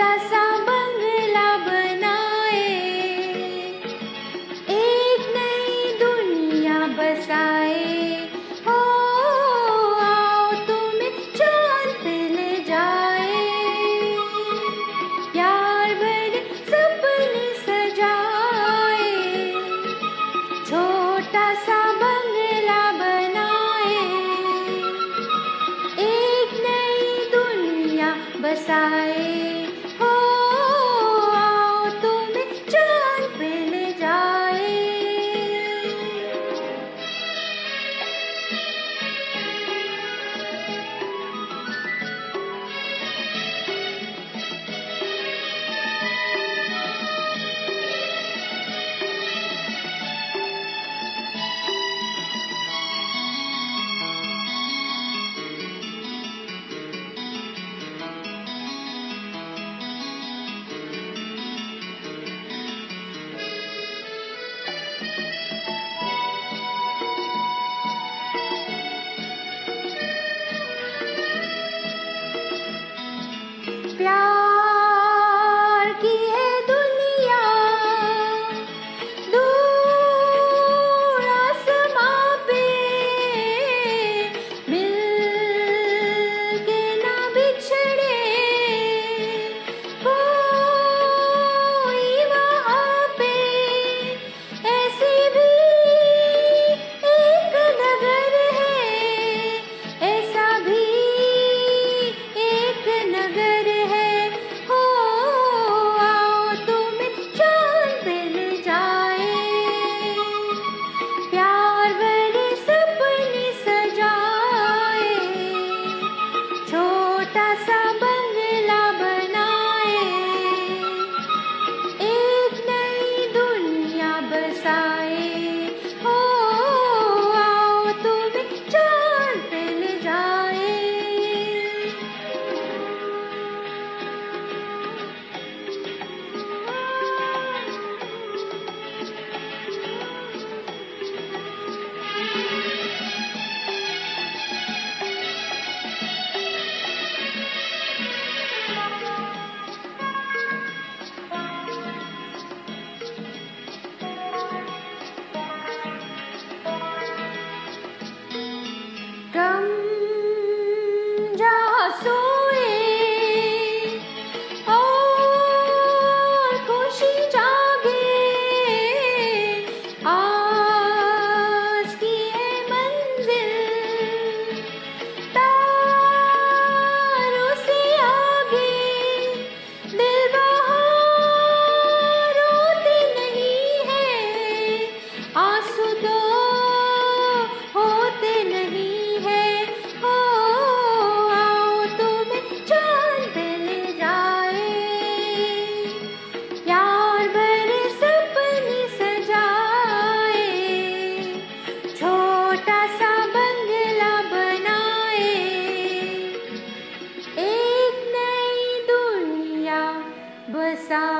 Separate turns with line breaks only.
I Baltasar. 标。 박수! さあ